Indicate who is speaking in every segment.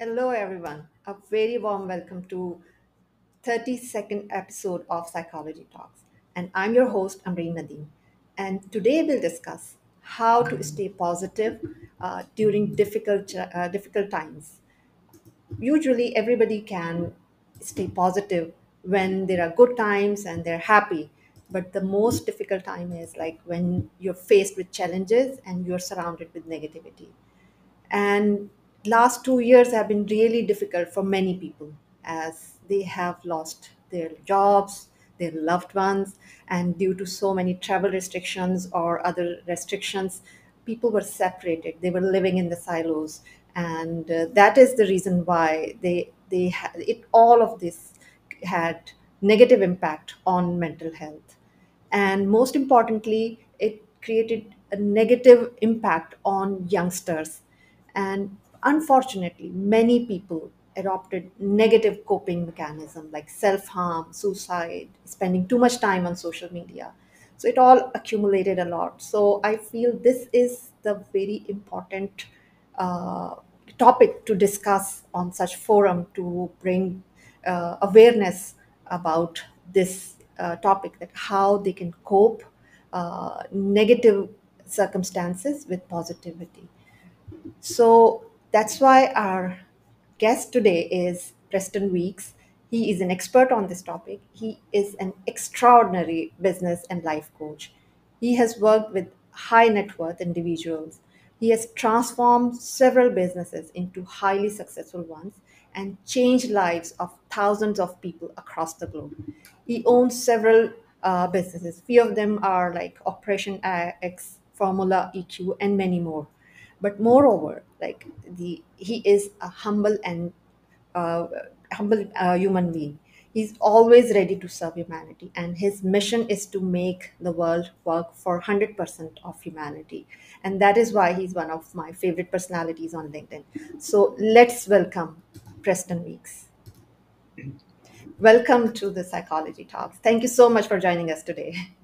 Speaker 1: Hello, everyone. A very warm welcome to 32nd episode of Psychology Talks. And I'm your host, Ambreen Nadeem. And today we'll discuss how to stay positive uh, during difficult, uh, difficult times. Usually, everybody can stay positive when there are good times and they're happy. But the most difficult time is like when you're faced with challenges and you're surrounded with negativity and last two years have been really difficult for many people as they have lost their jobs their loved ones and due to so many travel restrictions or other restrictions people were separated. They were living in the silos. And uh, that is the reason why they they had it all of this had negative impact on mental health. And most importantly it created a negative impact on youngsters. And unfortunately many people adopted negative coping mechanism like self-harm suicide spending too much time on social media. So it all accumulated a lot. So i feel this is the very important uh, topic to discuss on such forum to bring uh, awareness about this uh, topic that how they can cope uh, negative circumstances with positivity. So that's why our guest today is Preston Weekes. He is an expert on this topic. He is an extraordinary business and life coach. He has worked with high net worth individuals. He has transformed several businesses into highly successful ones and changed lives of thousands of people across the globe. He owns several uh, businesses. Few of them are like Operation X, Formula EQ, and many more but moreover like the he is a humble and uh, humble uh, human being. He's always ready to serve humanity and his mission is to make the world work for 100% of humanity. And that is why he's one of my favorite personalities on linkedin. So let's welcome Preston Weekes. Welcome to the psychology talks. Thank you so much for joining us today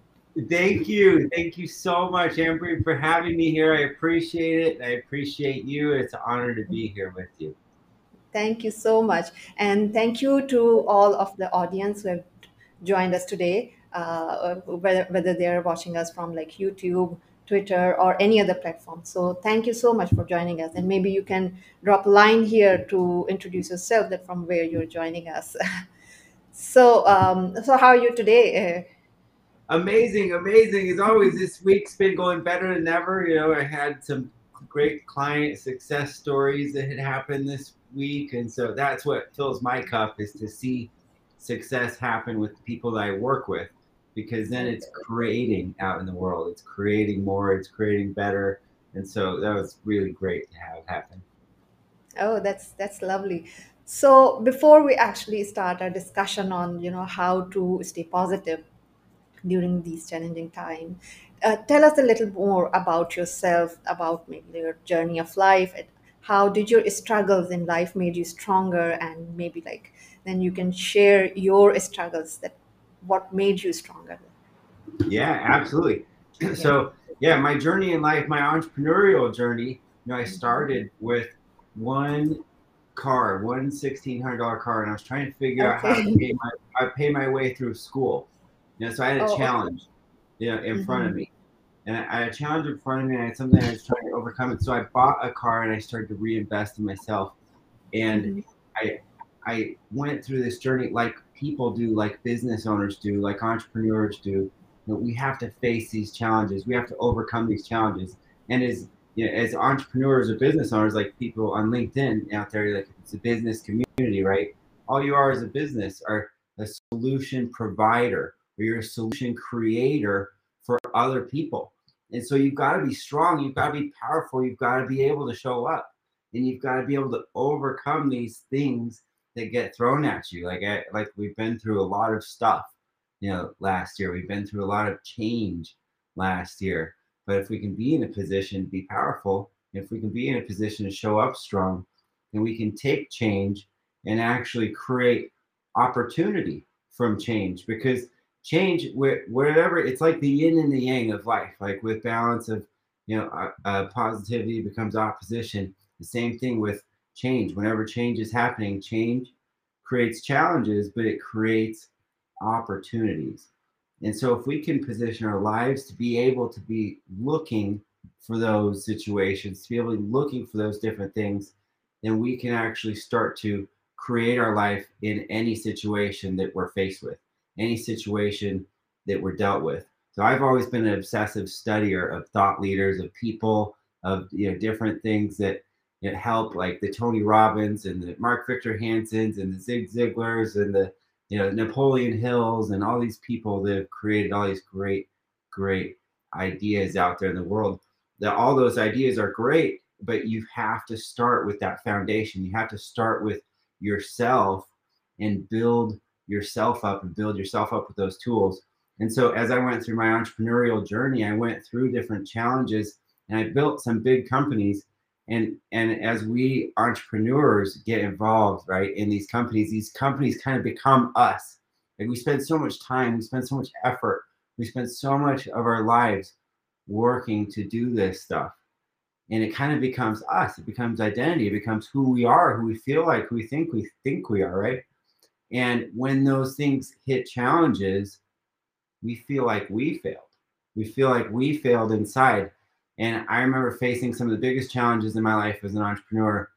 Speaker 2: Thank you. Thank you so much, Ambry, for having me here. I appreciate it. I appreciate you. It's an honor to be here with you.
Speaker 1: Thank you so much. And thank you to all of the audience who have joined us today, uh, whether, whether they're watching us from like YouTube, Twitter, or any other platform. So thank you so much for joining us. And maybe you can drop a line here to introduce yourself that from where you're joining us. so, um, so how are you today?
Speaker 2: Amazing, amazing. As always, this week's been going better than ever. You know, I had some great client success stories that had happened this week. And so that's what fills my cup is to see success happen with people that I work with because then it's creating out in the world. It's creating more, it's creating better. And so that was really great to have happen.
Speaker 1: Oh, that's that's lovely. So before we actually start our discussion on, you know, how to stay positive, during these challenging times. Uh, tell us a little more about yourself, about maybe your journey of life. and How did your struggles in life made you stronger, and maybe like then you can share your struggles that what made you stronger.
Speaker 2: Yeah, absolutely. So yeah, my journey in life, my entrepreneurial journey, you know, I started with one car, one sixteen hundred dollar car, and I was trying to figure out how to pay my I pay my way through school. You know, so I had a
Speaker 1: Oh, okay.
Speaker 2: challenge, you know, in front of
Speaker 1: hmm
Speaker 2: me. And I I had a challenge in front of me and I had something I was trying to overcome it. So I bought a car and I started to reinvest in myself. And
Speaker 1: hmm
Speaker 2: I I went through this journey like people do, like business owners do, like entrepreneurs do. You know, we have to face these challenges. We have to overcome these challenges. And as you know, as entrepreneurs or business owners, like people on LinkedIn out there, like it's a business community, right? All you are as a business are a solution provider or you're a solution creator for other people. And so you've got to be strong, you've got to be powerful, you've got to be able to show up, and you've got to be able to overcome these things that get thrown at you. Like I, like we've been through a lot of stuff, you know, last year. We've been through a lot of change last year. But if we can be in a position to be powerful, if we can be in a position to show up strong, then we can take change and actually create opportunity from change because change wherever it's like the yin and the yang of life like with balance of you know uh, uh, positivity becomes opposition. The same thing with change. Whenever change is happening change creates challenges but it creates opportunities. And so if we can position our lives to be able to be looking for those situations to be able to be looking for those different things then we can actually start to create our life in any situation that we're faced with, any situation that we're dealt with. So I've always been an obsessive studier of thought leaders, of people, of you know different things that that help, like the Tony Robbins and the Mark Victor Hansens and the Zig Ziglars and the you know Napoleon Hills and all these people that have created all these great, great ideas out there in the world. That all those ideas are great, but you have to start with that foundation. You have to start with yourself and build yourself up and build yourself up with those tools. And so as I went through my entrepreneurial journey, I went through different challenges and I built some big companies. And and as we entrepreneurs get involved, right, in these companies, these companies kind of become us. And we spend so much time, we spend so much effort, we spend so much of our lives working to do this stuff and it kind of becomes us it becomes identity it becomes who we are who we feel like who we think we think we are right and when those things hit challenges we feel like we failed. We feel like we failed inside. And i remember facing some of the biggest challenges in my life as an entrepreneur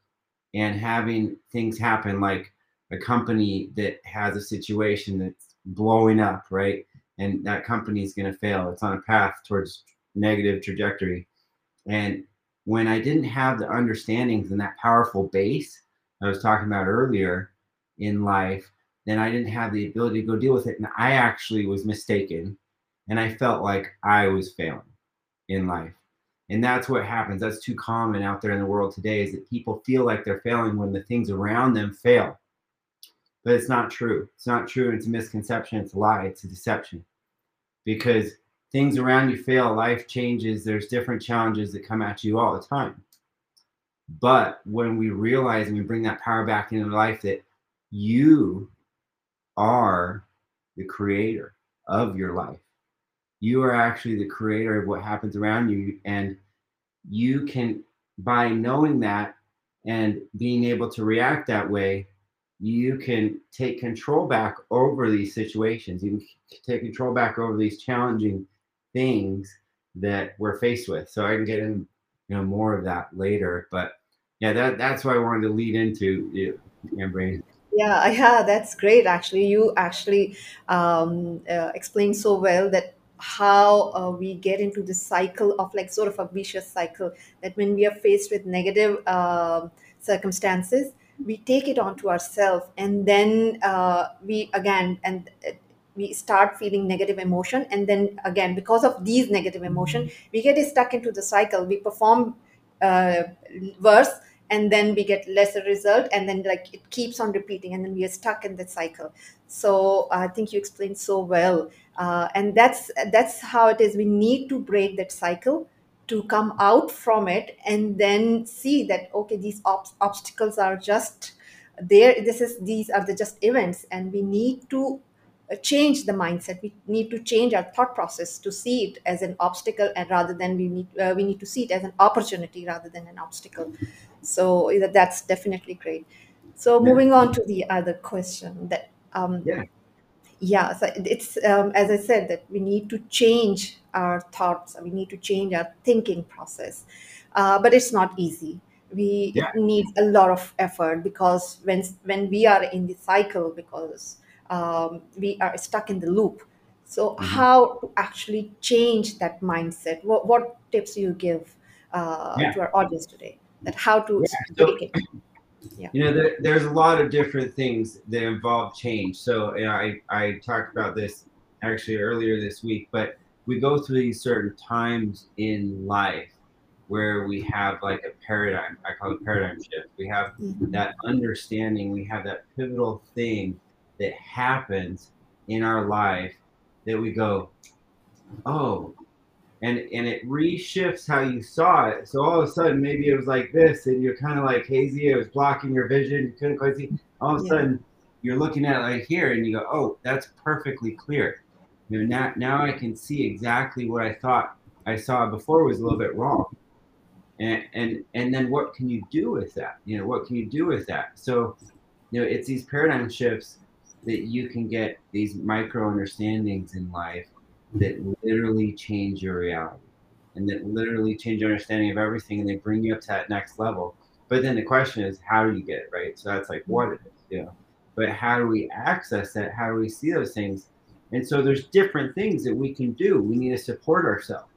Speaker 2: and having things happen like a company that has a situation that's blowing up right? And that company is going to fail. It's on a path towards negative trajectory. And when I didn't have the understandings and that powerful base I was talking about earlier in life, then I didn't have the ability to go deal with it. And I actually was mistaken and I felt like I was failing in life. And that's what happens. That's too common out there in the world today is that people feel like they're failing when the things around them fail. But it's not true. It's not true. It's a misconception. It's a lie. It's a deception. Because things around you fail, life changes, there's different challenges that come at you all the time. But when we realize and we bring that power back into life that you are the creator of your life, you are actually the creator of what happens around you. And you can, by knowing that and being able to react that way, you can take control back over these situations. You can take control back over these challenging things that we're faced with. So I can get in, you know, more of that later. But yeah, that that's what I wanted to lead into, you
Speaker 1: Yeah, yeah, that's great. Actually, you actually um, uh, explained so well that how uh, we get into this cycle of like sort of a vicious cycle that when we are faced with negative uh, circumstances we take it onto ourselves and then uh, we again and uh, we start feeling negative emotion and then again because of these negative emotion mm-hmm. we get stuck into the cycle we perform uh, worse and then we get lesser result and then like it keeps on repeating and then we are stuck in that cycle. So i think you explained so well. Uh, and that's that's how it is. We need to break that cycle to come out from it and then see that okay these ob- obstacles are just there. This is these are the just events and we need to uh, change the mindset. We need to change our thought process to see it as an obstacle and rather than we need uh, we need to see it as an opportunity rather than an obstacle. So that's definitely great. So yeah. moving on to the other question that um
Speaker 2: yeah.
Speaker 1: yeah so it's um, as i said that we need to change our thoughts. We need to change our thinking process. Uh, but it's not easy. We yeah. need a lot of effort because when when we are in the cycle because um, we are stuck in the loop. So, mm-hmm. how to actually change that mindset? What, what tips you give uh, yeah. to our audience today? That how to yeah. break it?
Speaker 2: Yeah. You know, there, there's a lot of different things that involve change. So, you know, I, I talked about this actually earlier this week, but we go through these certain times in life where we have like a paradigm. I call it paradigm shift. We have
Speaker 1: Mhm.
Speaker 2: that understanding. We have that pivotal thing that happens in our life that we go, oh, and and it reshifts how you saw it. So all of a sudden, maybe it was like this, and you're kind of like hazy. It was blocking your vision. You couldn't quite see. All of a
Speaker 1: Yeah.
Speaker 2: sudden, you're looking at it like here, and you go, oh, that's perfectly clear. You know, now now I can see exactly what I thought I saw before was a little bit wrong. And and and then what can you do with that? You know, what can you do with that? So, you know, it's these paradigm shifts that you can get these micro understandings in life that literally change your reality and that literally change your understanding of everything and they bring you up to that next level. But then the question is, how do you get it right? So that's like what it is, you know. But how do we access that? How do we see those things? And so there's different things that we can do. We need to support ourselves.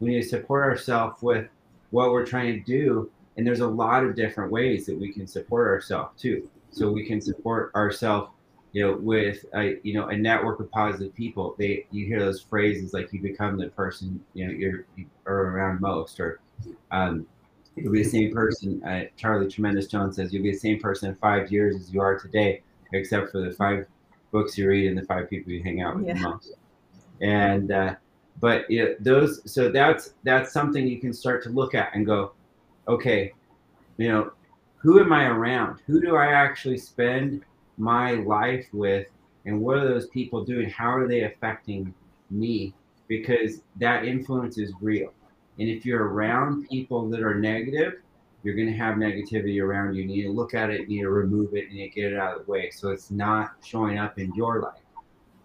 Speaker 2: We need to support ourselves with what we're trying to do. And there's a lot of different ways that we can support ourselves too. So we can support ourselves you know, with a you know a network of positive people, they you hear those phrases like you become the person you know you're you are around most, or um, you'll be the same person. Uh, Charlie Tremendous Jones says you'll be the same person in five years as you are today, except for the five books you read and the five people you hang out with
Speaker 1: Yeah.
Speaker 2: the most. And uh, but you know, those so that's that's something you can start to look at and go, okay, you know, who am I around? Who do I actually spend my life with? And what are those people doing? How are they affecting me? Because that influence is real. And if you're around people that are negative, you're going to have negativity around you. You need to look at it, you need to remove it, and you get it out of the way so it's not showing up in your life.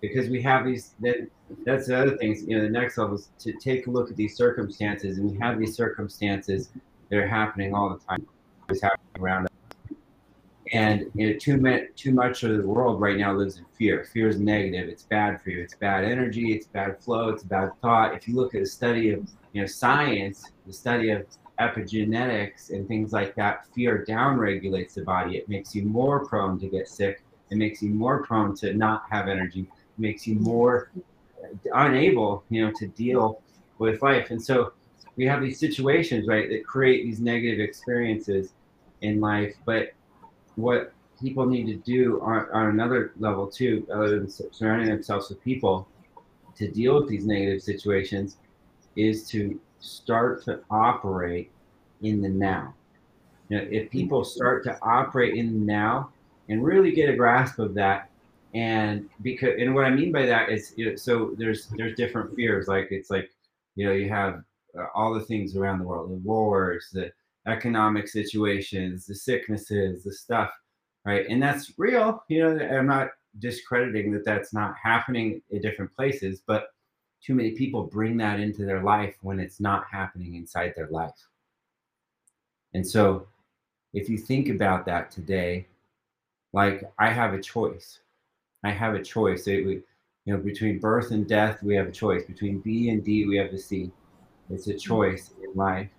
Speaker 2: Because we have these, that, that's the other things, you know, the next level is to take a look at these circumstances. And we have these circumstances that are happening all the time, it's happening around. And you know, too, ma- too much of the world right now lives in fear. Fear is negative. It's bad for you. It's bad energy. It's bad flow. It's bad thought. If you look at the study of you know science, the study of epigenetics and things like that, fear downregulates the body. It makes you more prone to get sick. It makes you more prone to not have energy. It makes you more unable, you know, to deal with life. And so we have these situations, right, that create these negative experiences in life. But what people need to do on, on another level too, other than surrounding themselves with people to deal with these negative situations, is to start to operate in the now. Know, if people start to operate in the now and really get a grasp of that, and because and what I mean by that is, you know, so there's there's different fears. Like it's like, you know, you have uh, all the things around the world, the wars, the economic situations, the sicknesses, the stuff, right? And that's real. You know, I'm not discrediting that that's not happening in different places, but too many people bring that into their life when it's not happening inside their life. And so, if you think about that today, like I have a choice. I have a choice. It, we, you know, between birth and death, we have a choice. Between B and D, we have the C. It's a mm-hmm. choice in life,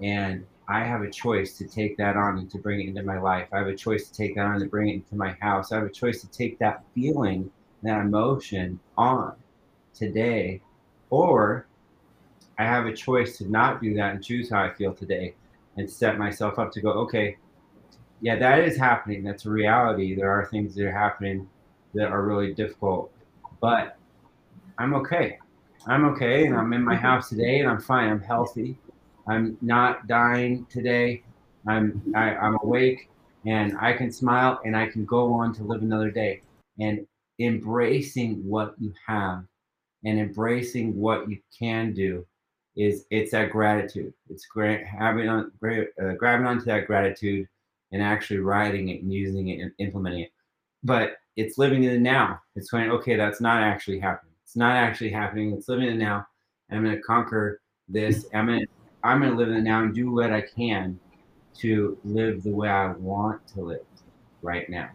Speaker 2: and I have a choice to take that on and to bring it into my life. I have a choice to take that on and bring it into my house. I have a choice to take that feeling, that emotion on today, or I have a choice to not do that and choose how I feel today and set myself up to go, okay, yeah, that is happening. That's a reality. There are things that are happening that are really difficult, but I'm okay. I'm okay, and I'm in my mm-hmm. house today, and I'm fine. I'm healthy. I'm not dying today. I'm I, I'm awake, and I can smile, and I can go on to live another day. And embracing what you have, and embracing what you can do, is it's that gratitude. It's gra- having on uh, grabbing onto that gratitude and actually writing it and using it and implementing it. But it's living in the now. It's going, okay, that's not actually happening. It's not actually happening. It's living in the now. And I'm going to conquer this. I'm going to, I'm going to live in the now and do what I can to live the way I want to live right now.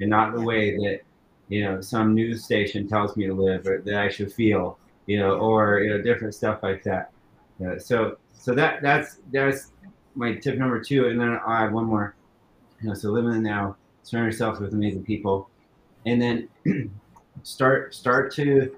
Speaker 2: And not the way that, you know, some news station tells me to live or that I should feel, you know, or, you know, different stuff like that. Know, so, so that, that's, that's my tip number two. And then I have one more, you know, so live in the now, surround yourself with amazing people and then start start to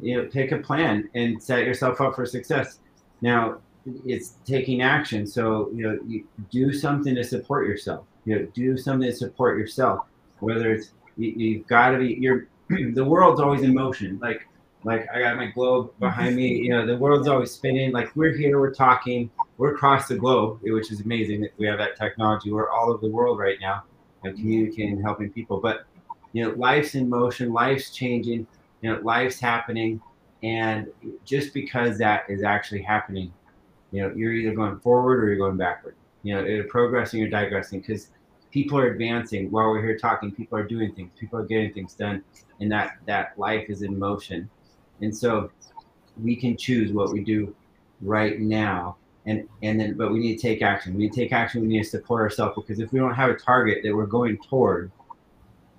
Speaker 2: you know take a plan and set yourself up for success now it's taking action. So you know, you do something to support yourself. You know, do something to support yourself. Whether it's you, have got to be. You're the world's always in motion. Like like I got my globe behind me. You know, the world's always spinning. Like we're here, we're talking, we're across the globe, which is amazing that we have that technology. We're all over the world right now, and communicating, helping people. But you know, life's in motion, life's changing. You know, life's happening, and just because that is actually happening, you know, you're either going forward or you're going backward. You know, either progressing or digressing because people are advancing while we're here talking. People are doing things. People are getting things done, and that that life is in motion and so we can choose what we do right now. And, and then, but we need to take action. We need to take action. We need to support ourselves because if we don't have a target that we're going toward,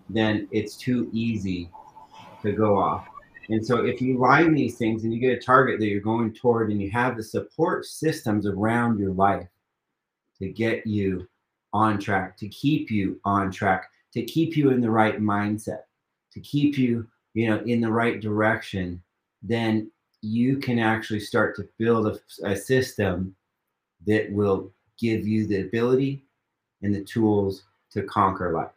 Speaker 2: then it's too easy to go off. And so if you line these things and you get a target that you're going toward and you have the support systems around your life to get you on track, to keep you on track, to keep you in the right mindset, to keep you, you know, in the right direction, then you can actually start to build a, a system that will give you the ability and the tools to conquer life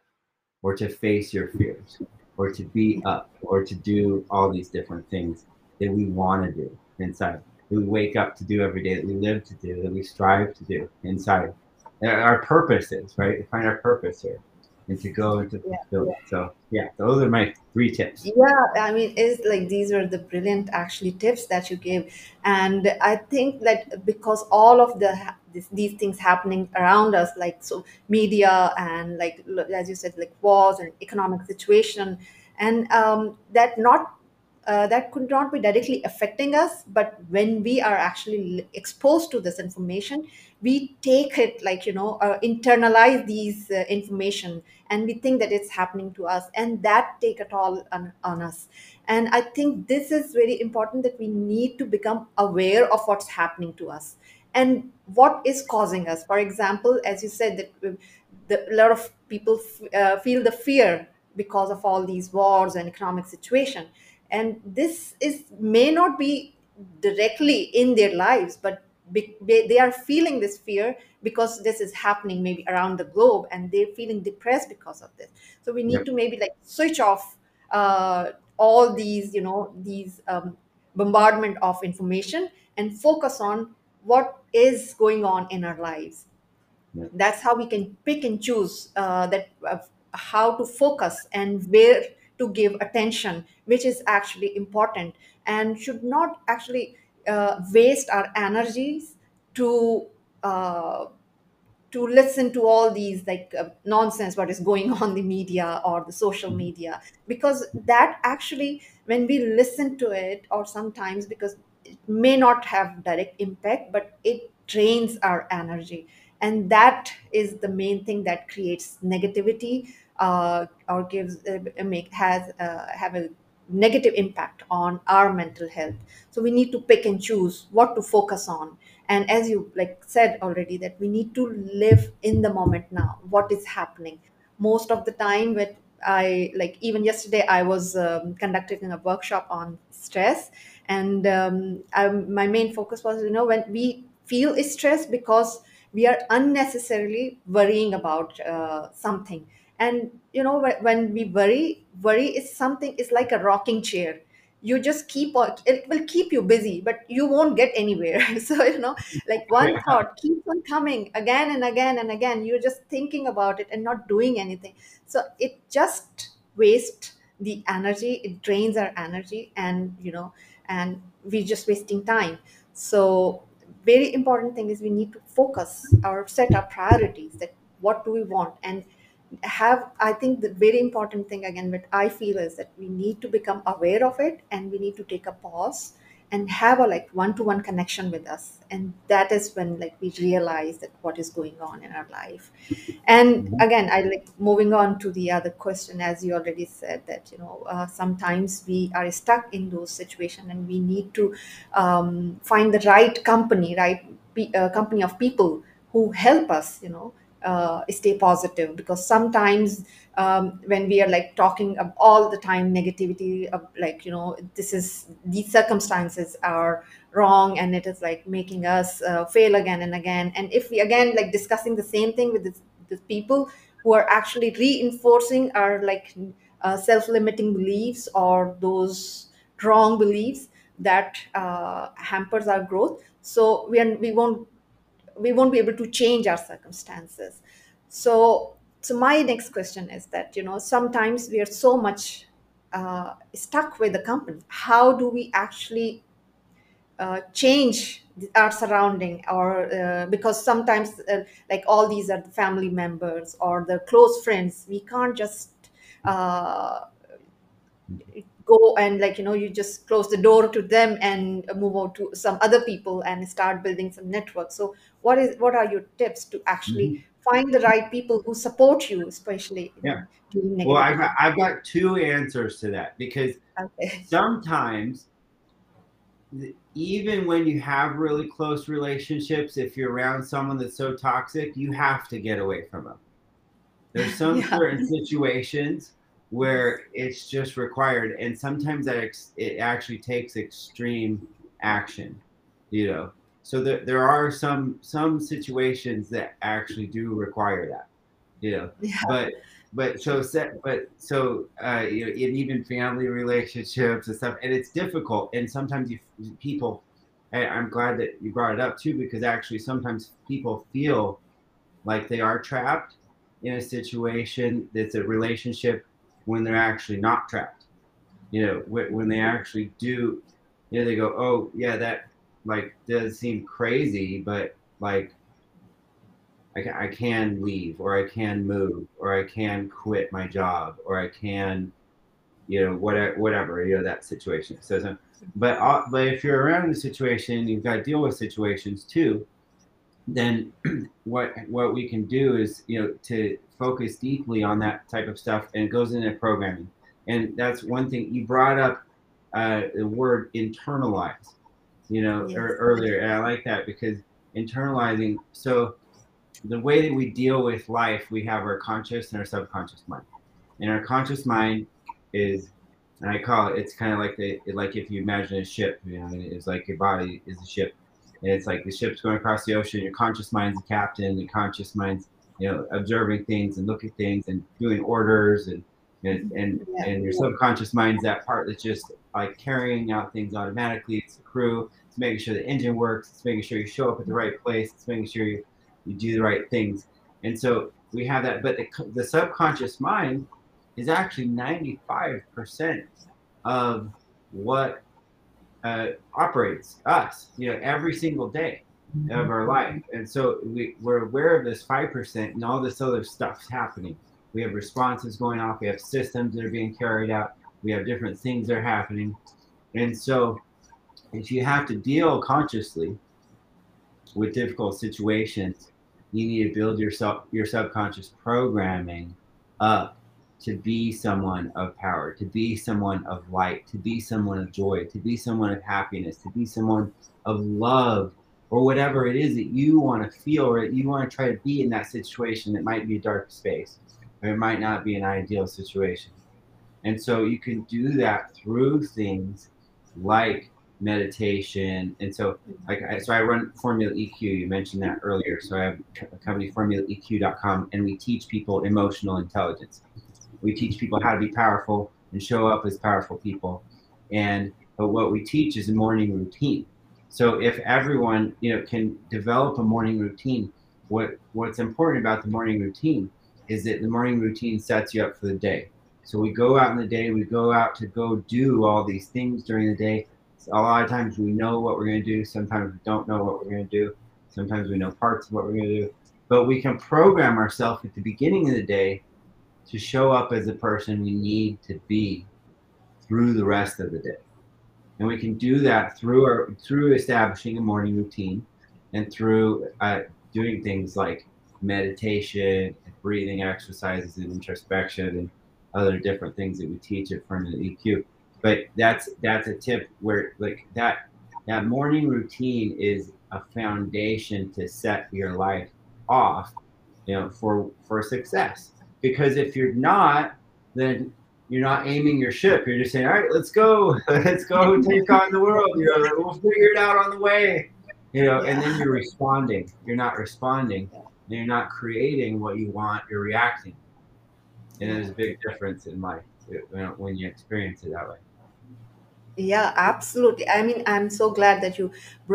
Speaker 2: or to face your fears or to be up or to do all these different things that we want to do inside. That we wake up to do every day that we live to do that we strive to do inside. Our purpose is right? To find our purpose here and to go into yeah, yeah. So yeah, those are my three tips.
Speaker 1: Yeah, I mean, it's like these are the brilliant actually tips that you gave, and I think that because all of the this, these things happening around us, like so media and like as you said, like wars and economic situation, and um, that not uh, that could not be directly affecting us but when we are actually exposed to this information we take it like you know uh, internalize these uh, information and we think that it's happening to us and that take it all on, on us. And i think this is very important that we need to become aware of what's happening to us and what is causing us? For example as you said that uh, the, a lot of people f- uh, feel the fear because of all these wars and economic situation. And this is may not be directly in their lives but be, they are feeling this fear because this is happening maybe around the globe and they're feeling depressed because of this. So we need yep. to maybe like switch off uh, all these you know these um, bombardment of information and focus on what is going on in our lives. Yep. that's how we can pick and choose uh, that uh, how to focus and where to give attention which is actually important and should not actually uh, waste our energies to uh, to listen to all these like uh, nonsense what is going on the media or the social media. Because that actually when we listen to it or sometimes because it may not have direct impact but it drains our energy. And that is the main thing that creates negativity uh, or gives uh, make has uh, have a negative impact on our mental health. So we need to pick and choose what to focus on. And as you like said already that we need to live in the moment now. What is happening? Most of the time with i like even yesterday i was um, conducting a workshop on stress and um, I, my main focus was you know when we feel stress because we are unnecessarily worrying about uh, something. And you know when we worry worry is something is like a rocking chair. You just keep on it will keep you busy but you won't get anywhere. So you know like one yeah. thought keeps on coming again and again and again. You're just thinking about it and not doing anything. So it just wastes the energy. It drains our energy and you know and we're just wasting time. So very important thing is we need to focus or set our priorities that what do we want? And have i think the very important thing again what i feel is that we need to become aware of it and we need to take a pause and have a like one-to-one connection with us and that is when like we realize that what is going on in our life and mm-hmm. again i like moving on to the other question as you already said that you know uh, sometimes we are stuck in those situations and we need to um, find the right company right uh, company of people who help us you know uh, stay positive. Because sometimes um, when we are like talking of all the time negativity of like you know this is these circumstances are wrong and it is like making us uh, fail again and again. And if we again like discussing the same thing with the, people who are actually reinforcing our like uh, self-limiting beliefs or those wrong beliefs that uh, hampers our growth. So we are we won't we won't be able to change our circumstances. So so my next question is that you know sometimes we are so much uh, stuck with the company. How do we actually uh, change our surrounding or uh, because sometimes uh, like all these are the family members or the close friends we can't just uh, go and like you know you just close the door to them and move on to some other people and start building some network so what is what are your tips to actually
Speaker 2: Mhm.
Speaker 1: find the right people who support you especially
Speaker 2: Yeah.
Speaker 1: during
Speaker 2: Well, I've got, I've got two answers to that because
Speaker 1: okay
Speaker 2: sometimes th- even when you have really close relationships, if you're around someone that's so toxic, you have to get away from them. There's some
Speaker 1: yeah
Speaker 2: certain situations where it's just required, and sometimes that ex- it actually takes extreme action, you know. So there, there are some some situations that actually do require that, you know.
Speaker 1: yeah
Speaker 2: But but so set but so uh, you know, in even family relationships and stuff, and it's difficult, and sometimes you people. I- I'm glad that you brought it up too, because actually sometimes people feel like they are trapped in a situation that's a relationship when they're actually not trapped. You know, wh- when they actually do, you know, they go, oh, yeah, that like does seem crazy, but like I, ca- I can leave or I can move or I can quit my job or I can, you know, whatever, whatever, you know, that situation. So, so but, uh, but if you're around the situation, you've got to deal with situations too then what what we can do is you know to focus deeply on that type of stuff and it goes into programming. And that's one thing you brought up uh, the word internalize you know er, earlier and i like that because internalizing so the way that we deal with life we have our conscious and our subconscious mind. And our conscious mind is and i call it it's kind of like the like if you imagine a ship you know it's like your body is a ship and it's like the ship's going across the ocean. Your conscious mind's the captain. The conscious mind's, you know, observing things and looking at things and doing orders and and and,
Speaker 1: yeah
Speaker 2: and your subconscious mind's that part that's just like carrying out things automatically. It's the crew. It's making sure the engine works. It's making sure you show up at the right place. It's making sure you, you do the right things. And so we have that. But the, the subconscious mind is actually 95% of what uh, operates us, you know, every single day of our life. And so we, we're aware of this 5% and all this other stuff's happening. We have responses going off, we have systems that are being carried out, we have different things that are happening. And so if you have to deal consciously with difficult situations, you need to build yourself your subconscious programming up to be someone of power, to be someone of light, to be someone of joy, to be someone of happiness, to be someone of love, or whatever it is that you want to feel or that you want to try to be in that situation that might be a dark space, or it might not be an ideal situation. And so you can do that through things like meditation. And so, like, I, so I run Formula EQ. You mentioned that earlier. So I have a company, formulaeq.com, and we teach people emotional intelligence. We teach people how to be powerful and show up as powerful people. And but what we teach is a morning routine. So if everyone, you know, can develop a morning routine, what what's important about the morning routine is that the morning routine sets you up for the day. So we go out in the day, we go out to go do all these things during the day. So a lot of times we know what we're going to do. Sometimes we don't know what we're going to do. Sometimes we know parts of what we're going to do. But we can program ourselves at the beginning of the day to show up as the person we need to be through the rest of the day. And we can do that through our, through establishing a morning routine and through uh, doing things like meditation, breathing exercises, and introspection, and other different things that we teach at Formula EQ. But that's that's a tip where like that that morning routine is a foundation to set your life off you know, for for success. Because if you're not, then you're not aiming your ship. You're just saying, all right, let's go, let's go take on the world. You know, we'll figure it out on the way. You know, yeah. and then you're responding. You're not responding. You're not creating what you want. You're reacting. And there's a big difference in life when you experience it that way.
Speaker 1: Yeah, absolutely. I mean, I'm so glad that you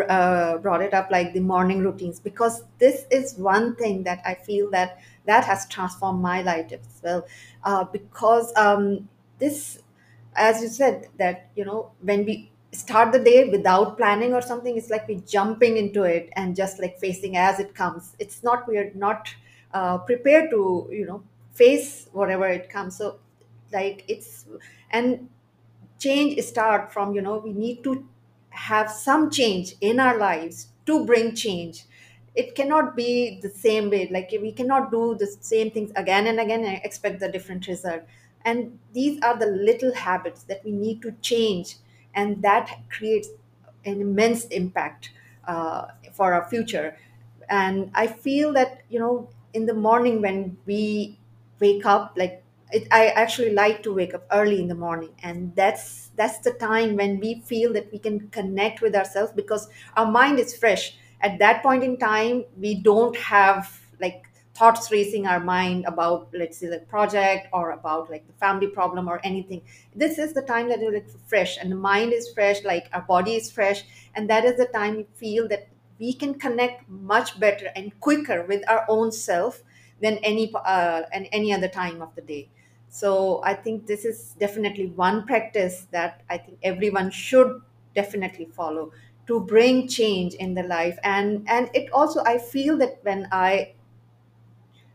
Speaker 1: uh, brought it up, like the morning routines, because this is one thing that I feel that that has transformed my life as well. Uh, because um, this, as you said, that you know, when we start the day without planning or something, it's like we're jumping into it and just like facing as it comes. It's not we're not uh, prepared to you know face whatever it comes. So, like it's and change start from you know we need to have some change in our lives to bring change. It cannot be the same way. Like we cannot do the same things again and again and expect the different result. And these are the little habits that we need to change. And that creates an immense impact uh, for our future. And i feel that you know in the morning when we wake up like it, I actually like to wake up early in the morning, and that's that's the time when we feel that we can connect with ourselves because our mind is fresh. At that point in time, we don't have like thoughts racing our mind about let's say the project or about like the family problem or anything this is the time that you're like fresh and the mind is fresh like our body is fresh and that is the time we feel that we can connect much better and quicker with our own self than any uh, and any other time of the day so I think this is definitely one practice that I think everyone should definitely follow to bring change in their life. And and it also I feel that when I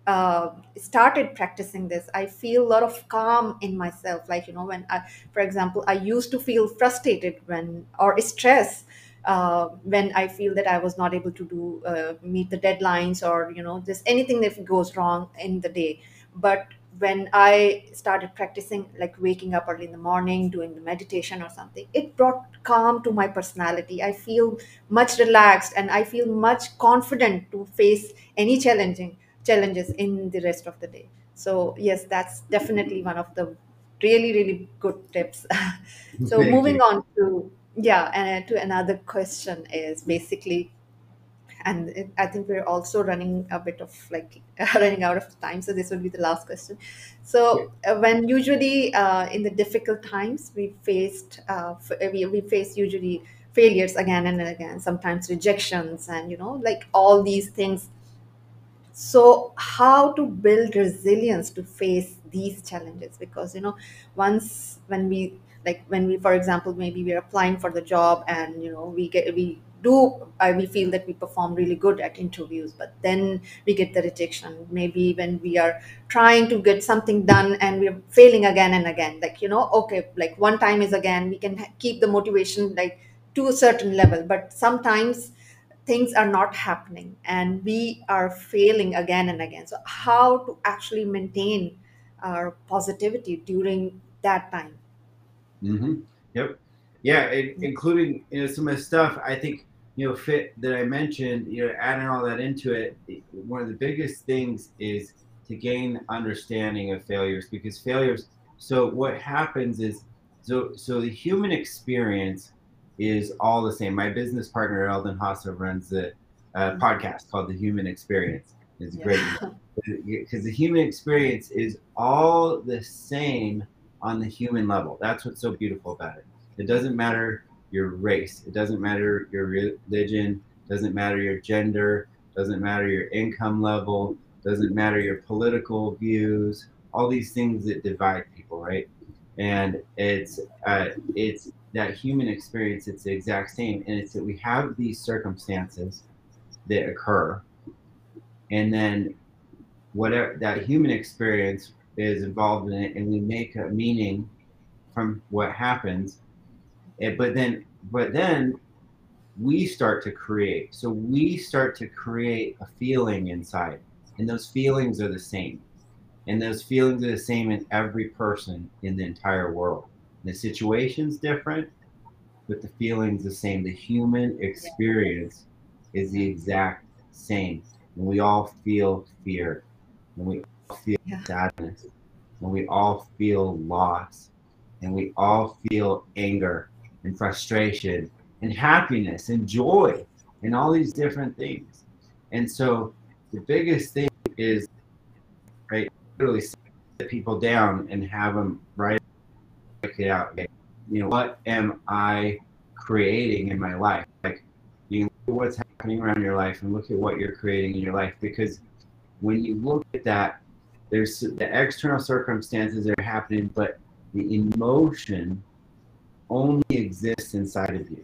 Speaker 1: uh, started practicing this, I feel a lot of calm in myself. Like you know, when I, for example, I used to feel frustrated when or stress uh, when I feel that I was not able to do uh, meet the deadlines or you know just anything that goes wrong in the day. But when I started practicing, like waking up early in the morning, doing the meditation or something, it brought calm to my personality. I feel much relaxed and I feel much confident to face any challenging challenges in the rest of the day. So yes, that's definitely one of the really really good tips. so Thank moving you. on to yeah, and to another question is basically and it, i think we're also running a bit of like running out of time so this will be the last question. So uh, when usually uh, in the difficult times we faced uh, we, we face usually failures again and again sometimes rejections and you know like all these things. So how to build resilience to face these challenges? Because you know once when we like when we for example maybe we're applying for the job and you know we get we do I, we feel that we perform really good at interviews but then we get the rejection. Maybe when we are trying to get something done and we're failing again and again. Like you know okay like one time is again we can keep the motivation like to a certain level but sometimes things are not happening and we are failing again and again. So how to actually maintain our positivity during that time
Speaker 2: mm-hmm. yep yeah it, including you know some of the stuff i think you know fit that I mentioned, you know, adding all that into it, one of the biggest things is to gain understanding of failures because failures. So what happens is, so so the human experience is all the same. My business partner Eldon Hassa runs a, a mm-hmm. podcast called The Human Experience. It's yeah. great because the human experience is all the same on the human level. That's what's so beautiful about it. It doesn't matter your race. It doesn't matter your religion, doesn't matter your gender, doesn't matter your income level, doesn't matter your political views, all these things that divide people, right? And it's uh, it's that human experience. It's the exact same, and it's that we have these circumstances that occur, and then whatever that human experience is involved in it, and we make a meaning from what happens and, but then, but then we start to create. So we start to create a feeling inside, and those feelings are the same. And those feelings are the same in every person in the entire world. The situation's different, but the feeling's the same. The human experience is the exact same. And we all feel fear. and we feel
Speaker 1: Yeah.
Speaker 2: sadness, and we all feel loss, and we all feel anger and frustration and happiness and joy and all these different things. And so the biggest thing is right literally sit people down and have them write it out. You know, what am I creating in my life? Like you look at what's happening around your life and look at what you're creating in your life because when you look at that, there's the external circumstances that are happening, but the emotion only exists inside of you.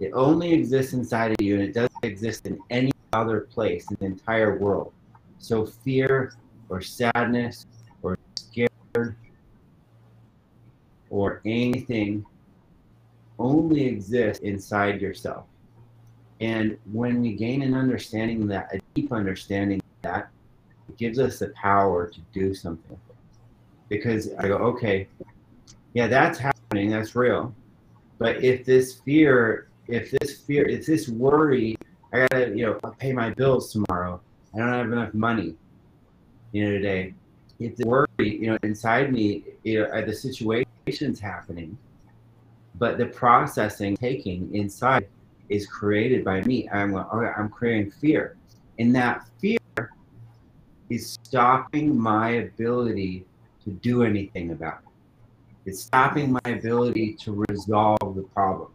Speaker 2: It only exists inside of you and it doesn't exist in any other place in the entire world. So fear or sadness or scared or anything only exists inside yourself. And when we gain an understanding that, a deep understanding gives us the power to do something. Because I go, okay, yeah, that's happening, that's real. But if this fear, if this fear, if this worry, I gotta, you know, I pay my bills tomorrow. I don't have enough money, you know, today. If the worry, you know, inside me, you know, the situation's happening, but the processing taking inside is created by me. I'm okay, I'm creating fear, and that fear is stopping my ability to do anything about it. It's stopping my ability to resolve the problem.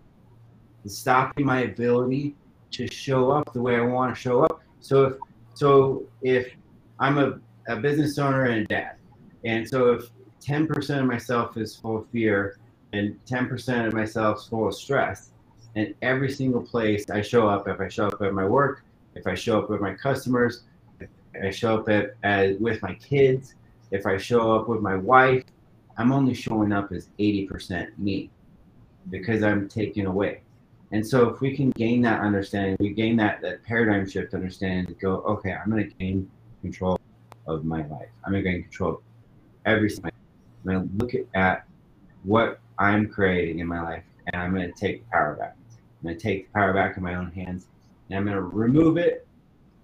Speaker 2: It's stopping my ability to show up the way I want to show up. So if so if I'm a, a business owner and a dad, and so if 10% of myself is full of fear and 10% of myself is full of stress, and every single place I show up, if I show up at my work, if I show up with my customers, I show up at, at, with my kids, if I show up with my wife, I'm only showing up as 80% me because I'm taken away. And so if we can gain that understanding, we gain that, that paradigm shift understanding to go, okay, I'm going to gain control of my life. I'm going to gain control of every single I'm going to look at what I'm creating in my life and I'm going to take the power back. I'm going to take the power back in my own hands and I'm going to remove it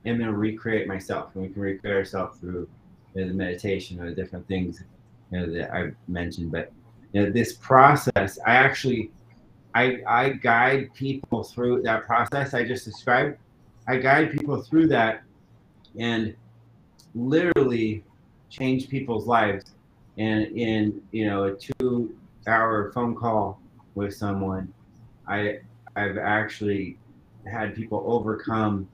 Speaker 2: and I'm going to recreate myself. And we can recreate ourselves through the meditation or the different things you know, that I mentioned. But you know, this process, I actually, I, I guide people through that process I just described. I guide people through that and literally change people's lives. And in you know a two-hour phone call with someone, I I've actually had people overcome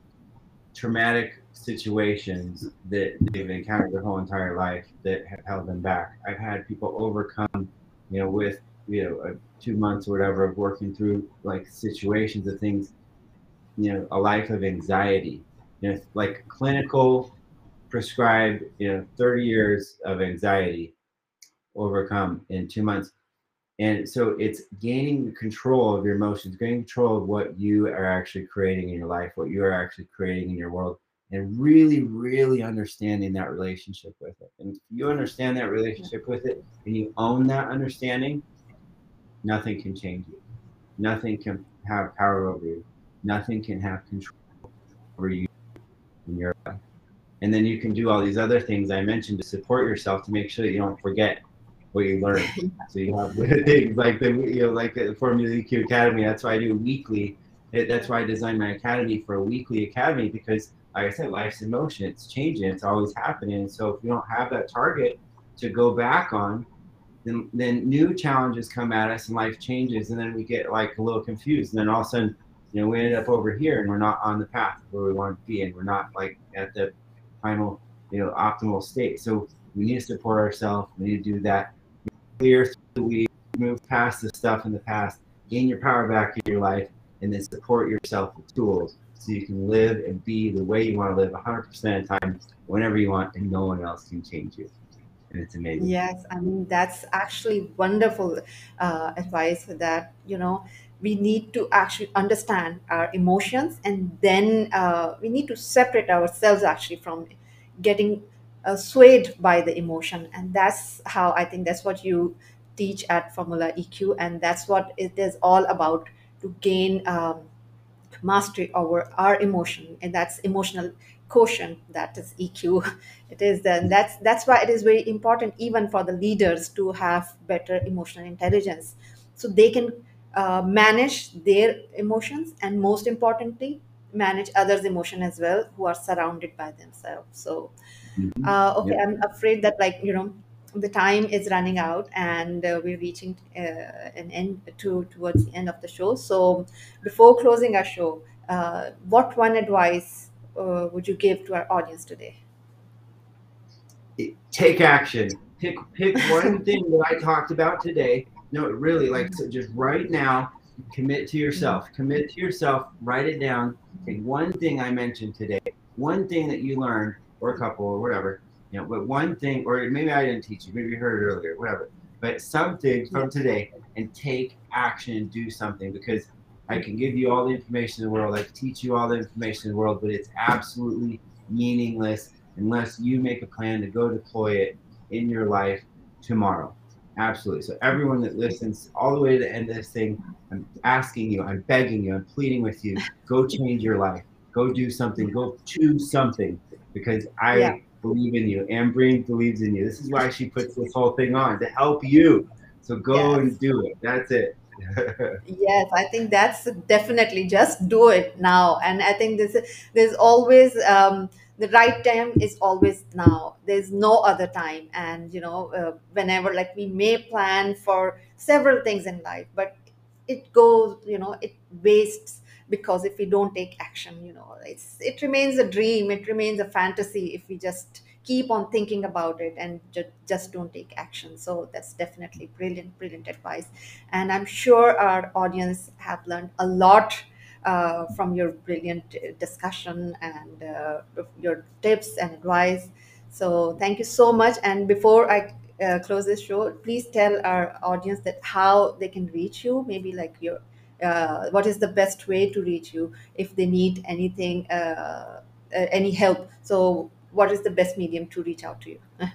Speaker 2: traumatic situations that they've encountered their whole entire life that have held them back. I've had people overcome, you know, with you know, two months or whatever of working through like situations of things, you know, a life of anxiety, you know, like clinical prescribed, you know, 30 years of anxiety overcome in two months. And so it's gaining control of your emotions, gaining control of what you are actually creating in your life, what you are actually creating in your world, and really, really understanding that relationship with it. And if you understand that relationship with it and you own that understanding, nothing can change you. Nothing can have power over you. Nothing can have control over you in your life. And then you can do all these other things I mentioned to support yourself to make sure that you don't forget what you learn. so you have things like the you know like the Formula EQ Academy. That's why I do weekly. That's why I designed my academy for a weekly academy because, like I said, life's in motion. It's changing. It's always happening. So if you don't have that target to go back on, then then new challenges come at us and life changes, and then we get like a little confused. And then all of a sudden, you know, we ended up over here and we're not on the path where we want to be, and we're not like at the final, you know, optimal state. So we need to support ourselves. We need to do that clear the week, move past the stuff in the past, gain your power back in your life, and then support yourself with tools so you can live and be the way you want to live 100% of the time, whenever you want, and no one else can change you. And it's amazing.
Speaker 1: Yes, I mean, that's actually wonderful uh, advice that, you know, we need to actually understand our emotions and then uh, we need to separate ourselves actually from getting uh, swayed by the emotion. And that's how I think that's what you teach at Formula EQ. And that's what it is all about to gain um, mastery over our emotion. And that's emotional quotient that is EQ. It is then that's that's why it is very important even for the leaders to have better emotional intelligence, so they can uh, manage their emotions and most importantly manage others' emotion as well who are surrounded by themselves. So
Speaker 2: Mhm.
Speaker 1: uh, okay,
Speaker 2: Yep.
Speaker 1: I'm afraid that like you know the time is running out and uh, we're reaching uh, an end to towards the end of the show. So before closing our show, uh, what one advice uh, would you give to our audience today?
Speaker 2: Take action. Pick pick one thing that I talked about today. No, really, like so just right now, commit to yourself. Mm-hmm. Commit to yourself. Write it down. Take one thing I mentioned today. One thing that you learned, or a couple, or whatever. You know, but one thing, or maybe I didn't teach you. Maybe you heard it earlier. Whatever. But something from today, and take action and do something because I can give you all the information in the world. I can teach you all the information in the world, but it's absolutely meaningless unless you make a plan to go deploy it in your life tomorrow. Absolutely. So, everyone that listens all the way to the end of this thing, I'm asking you, I'm begging you, I'm pleading with you go change your life. Go do something. Go choose something because I
Speaker 1: Yeah.
Speaker 2: believe in you. Ambreen believes in you. This is why she puts this whole thing on to help you. So, go
Speaker 1: Yes.
Speaker 2: and do it. That's it.
Speaker 1: Yes, I think that's definitely just do it now. And I think this there's always um, the right time is always now. There's no other time. And you know, uh, whenever like we may plan for several things in life, but it goes, you know, it wastes because if we don't take action, you know, it's it remains a dream. It remains a fantasy if we just keep on thinking about it and ju- just don't take action. So that's definitely brilliant, brilliant advice and i'm sure our audience have learned a lot uh, from your brilliant uh, discussion and uh, your tips and advice so thank you so much and before i uh, close this show please tell our audience that how they can reach you maybe like your uh, what is the best way to reach you if they need anything uh, uh, any help so what is the best medium to reach out to you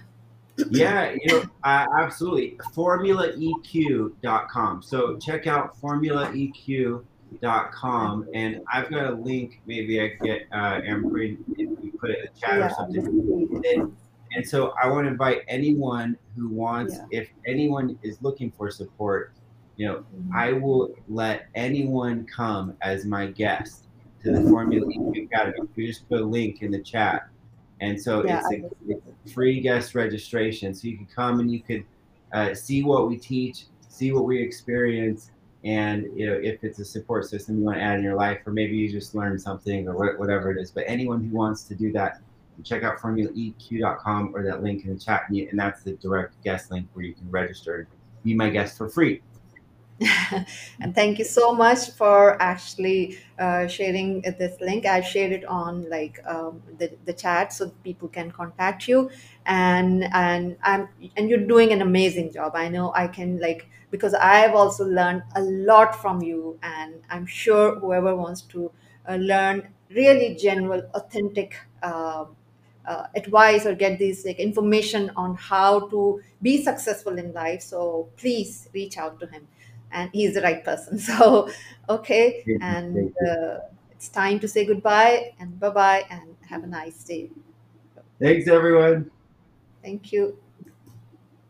Speaker 2: Yeah, you know, uh, absolutely. FormulaEQ.com. So check out FormulaEQ.com, and I've got a link. Maybe I can get uh, Amber if we put it in the chat or something. And, and so I want to invite anyone who wants,
Speaker 1: Yeah.
Speaker 2: if anyone is looking for support, you know, I will let anyone come as my guest to the Formula EQ Academy. You just put a link in the chat. And so
Speaker 1: yeah
Speaker 2: it's a, it's free guest registration. So you can come and you could uh, see what we teach, see what we experience, and you know if it's a support system you want to add in your life, or maybe you just learn something or whatever it is. But anyone who wants to do that, check out formulaeq.com or that link in the chat, and, and that's the direct guest link where you can register and be my guest for free.
Speaker 1: and thank you so much for actually uh, sharing this link. I've shared it on like um, the, the chat so people can contact you. And and i'm and you're doing an amazing job. I know i can like because i've also learned a lot from you. And i'm sure whoever wants to uh, learn really general, authentic uh, uh, advice or get these like information on how to be successful in life. So please reach out to him and he's the right person. So okay and uh, it's time to say goodbye and bye bye and have a nice day.
Speaker 2: Thanks, everyone.
Speaker 1: thank you